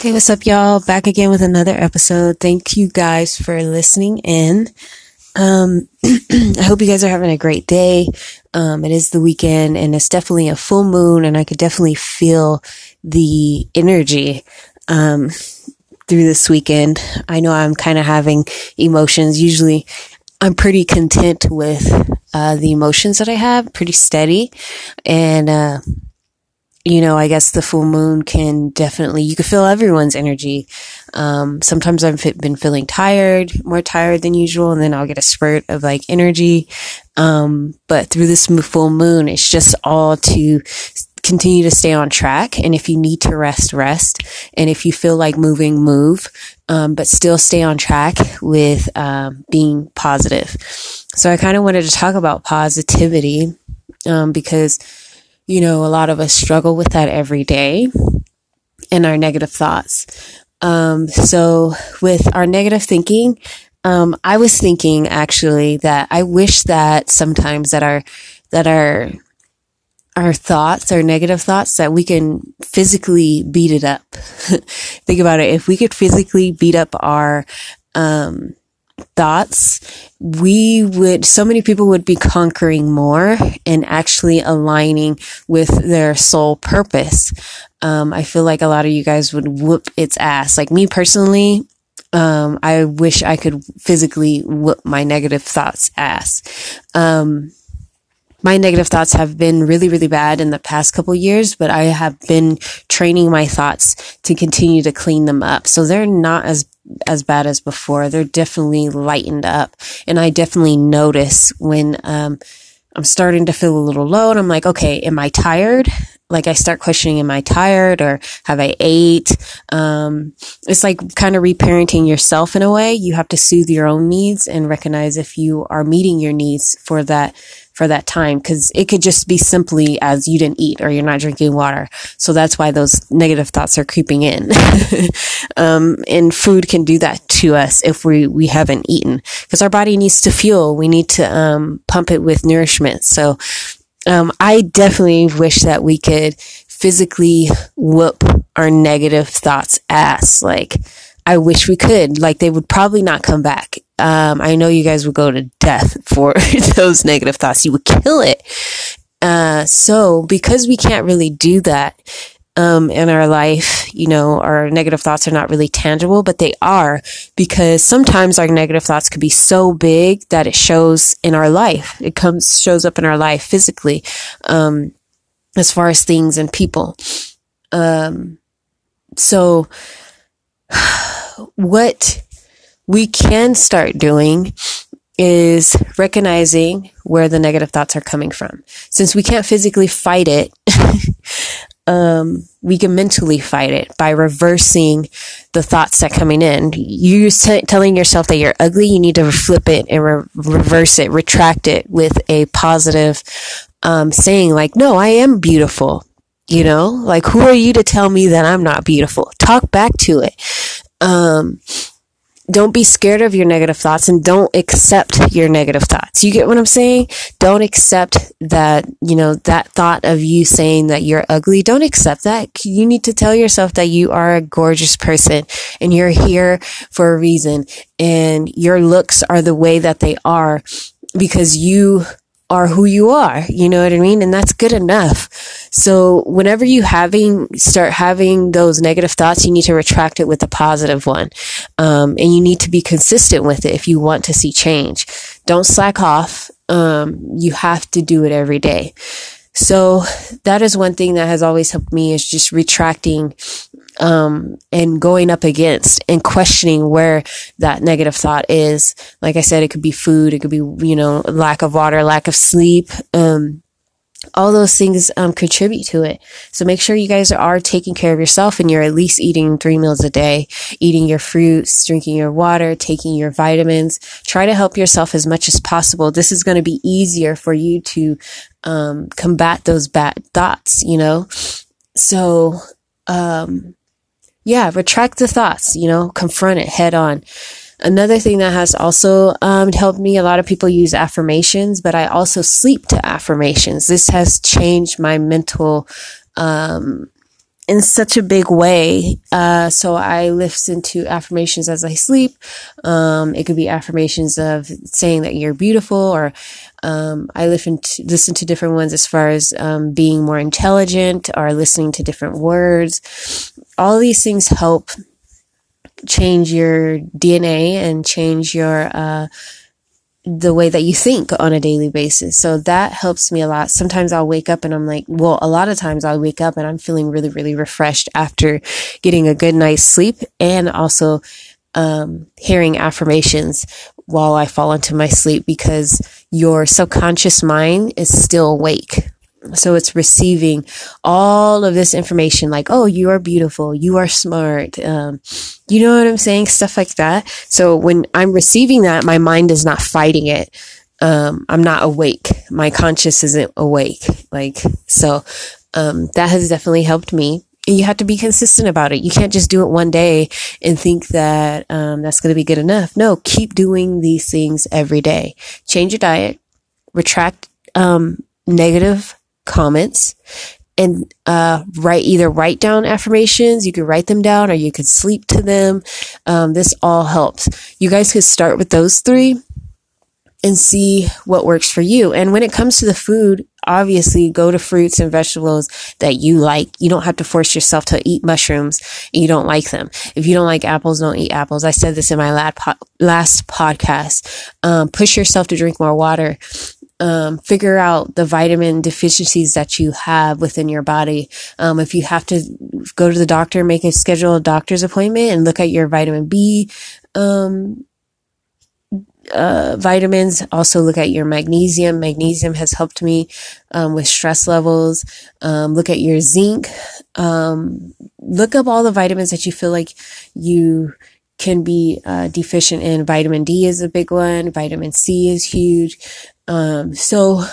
Hey, what's up, y'all? Back again with another episode. Thank you guys for listening in. Um, I hope you guys are having a great day. Um, it is the weekend and it's definitely a full moon and I could definitely feel the energy, um, through this weekend. I know I'm kind of having emotions. Usually I'm pretty content with, uh, the emotions that I have, pretty steady. And, uh, you know, I guess the full moon can definitely, you can feel everyone's energy. Um, sometimes I've been feeling tired, more tired than usual, and then I'll get a spurt of like energy. Um, but through this full moon, it's just all to continue to stay on track. And if you need to rest, rest. And if you feel like moving, move. Um, but still stay on track with, um, being positive. So I kind of wanted to talk about positivity, um, because you know, a lot of us struggle with that every day and our negative thoughts. Um, so with our negative thinking, um, I was thinking actually that I wish that sometimes that our, that our, our thoughts, our negative thoughts, that we can physically beat it up. Think about it. If we could physically beat up our, um, thoughts, we would, so many people would be conquering more and actually aligning with their soul purpose. Um, I feel like a lot of you guys would whoop its ass. Like me personally, um, I wish I could physically whoop my negative thoughts ass. Um, my negative thoughts have been really, really bad in the past couple years, but I have been training my thoughts to continue to clean them up. So they're not as as bad as before. They're definitely lightened up. And I definitely notice when, um, I'm starting to feel a little low and I'm like, okay, am I tired? Like I start questioning, am I tired or have I ate? Um, it's like kind of reparenting yourself in a way. You have to soothe your own needs and recognize if you are meeting your needs for that for that time because it could just be simply as you didn't eat or you're not drinking water. So that's why those negative thoughts are creeping in. um, and food can do that to us if we, we haven't eaten because our body needs to fuel. We need to, um, pump it with nourishment. So, um, I definitely wish that we could physically whoop our negative thoughts ass. Like, I wish we could. Like, they would probably not come back. Um, I know you guys would go to death for those negative thoughts. You would kill it. Uh, so because we can't really do that, um, in our life, you know, our negative thoughts are not really tangible, but they are because sometimes our negative thoughts could be so big that it shows in our life. It comes, shows up in our life physically, um, as far as things and people. Um, so what we can start doing is recognizing where the negative thoughts are coming from. Since we can't physically fight it, um, we can mentally fight it by reversing the thoughts that coming in. You're t- telling yourself that you're ugly, you need to flip it and re- reverse it, retract it with a positive, um, saying like, no, I am beautiful. You know, like who are you to tell me that I'm not beautiful? Talk back to it. Um, don't be scared of your negative thoughts and don't accept your negative thoughts. You get what I'm saying? Don't accept that, you know, that thought of you saying that you're ugly. Don't accept that. You need to tell yourself that you are a gorgeous person and you're here for a reason and your looks are the way that they are because you are who you are. You know what I mean? And that's good enough. So whenever you having, start having those negative thoughts, you need to retract it with a positive one. Um, and you need to be consistent with it if you want to see change. Don't slack off. Um, you have to do it every day. So that is one thing that has always helped me is just retracting um, and going up against and questioning where that negative thought is. Like I said, it could be food, it could be, you know, lack of water, lack of sleep. Um, all those things um, contribute to it. So make sure you guys are taking care of yourself and you're at least eating three meals a day, eating your fruits, drinking your water, taking your vitamins. Try to help yourself as much as possible. This is going to be easier for you to um, combat those bad thoughts, you know? So, um, yeah, retract the thoughts, you know, confront it head on. Another thing that has also um, helped me, a lot of people use affirmations, but I also sleep to affirmations. This has changed my mental um, in such a big way. Uh, so I listen to affirmations as I sleep. Um, it could be affirmations of saying that you're beautiful, or um, I listen to, listen to different ones as far as um, being more intelligent, or listening to different words. All these things help change your DNA and change your uh, the way that you think on a daily basis. So that helps me a lot. Sometimes I'll wake up and I'm like, well, a lot of times I'll wake up and I'm feeling really, really refreshed after getting a good night's sleep and also um, hearing affirmations while I fall into my sleep because your subconscious mind is still awake. So it's receiving all of this information like, oh, you are beautiful. You are smart. Um, you know what I'm saying? Stuff like that. So when I'm receiving that, my mind is not fighting it. Um, I'm not awake. My conscious isn't awake. Like, so, um, that has definitely helped me. You have to be consistent about it. You can't just do it one day and think that, um, that's going to be good enough. No, keep doing these things every day. Change your diet, retract, um, negative comments and uh, write either write down affirmations you could write them down or you could sleep to them. Um, this all helps. You guys could start with those three and see what works for you. And when it comes to the food obviously go to fruits and vegetables that you like. You don't have to force yourself to eat mushrooms and you don't like them. If you don't like apples don't eat apples. I said this in my last podcast. Um, push yourself to drink more water um, figure out the vitamin deficiencies that you have within your body. Um, if you have to go to the doctor, make a schedule a doctor's appointment and look at your vitamin B, um, uh, vitamins. Also look at your magnesium. Magnesium has helped me, um, with stress levels. Um, look at your zinc. Um, look up all the vitamins that you feel like you, can be uh, deficient in. Vitamin D is a big one. Vitamin C is huge. Um, so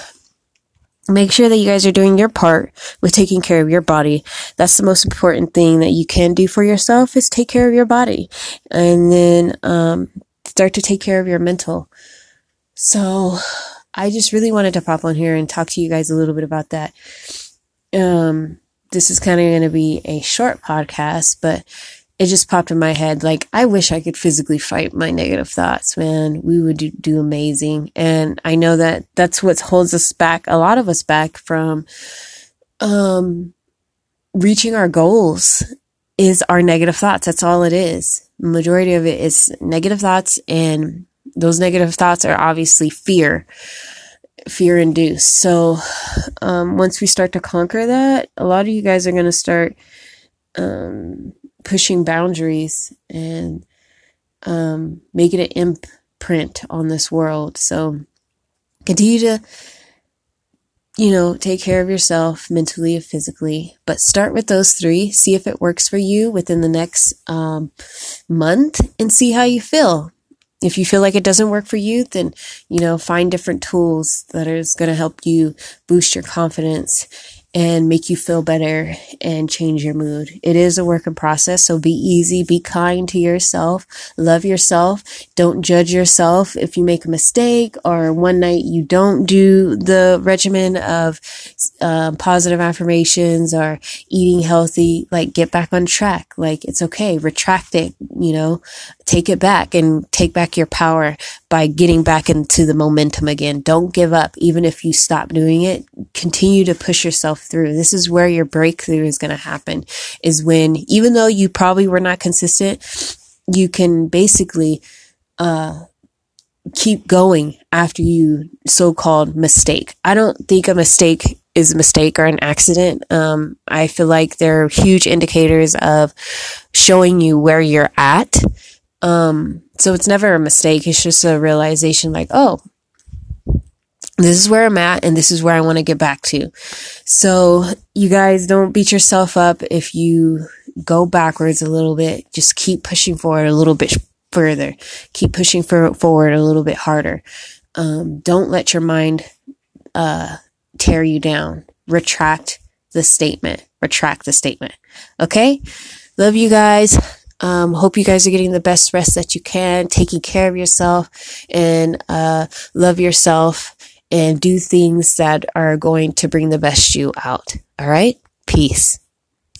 make sure that you guys are doing your part with taking care of your body. That's the most important thing that you can do for yourself is take care of your body and then, um, start to take care of your mental. So I just really wanted to pop on here and talk to you guys a little bit about that. Um, this is kind of going to be a short podcast, but it just popped in my head like i wish i could physically fight my negative thoughts man. We would do, do, amazing. And i know that that's what holds us back a lot of us back from um reaching our goals is our negative thoughts. That's all it is. Majority of it is negative thoughts and those negative thoughts are obviously fear fear induced. So um once we start to conquer that a lot of you guys are going to start um pushing boundaries and um, making an imprint on this world. So continue to, you know, take care of yourself mentally and physically, but start with those three. See if it works for you within the next um, month and see how you feel. If you feel like it doesn't work for you, then, you know, find different tools that is going to help you boost your confidence and make you feel better and change your mood. It is a work in process, so be easy, be kind to yourself, love yourself, don't judge yourself if you make a mistake or one night you don't do the regimen of um, positive affirmations or eating healthy. Like get back on track. Like it's okay. Retract it. You know, take it back and take back your power by getting back into the momentum again. Don't give up. Even if you stop doing it, continue to push yourself through. This is where your breakthrough is going to happen is when, even though you probably were not consistent, you can basically, uh, keep going after you so-called mistake. I don't think a mistake is a mistake or an accident. Um, I feel like they're huge indicators of showing you where you're at. Um, so it's never a mistake. It's just a realization like, oh, this is where I'm at and this is where I want to get back to. So you guys don't beat yourself up if you go backwards a little bit. Just keep pushing forward a little bit further. Keep pushing for, forward a little bit harder. Um, don't let your mind, uh, tear you down. Retract the statement. Retract the statement. Okay. Love you guys. Um, hope you guys are getting the best rest that you can, taking care of yourself and, uh, love yourself and do things that are going to bring the best you out. All right. Peace.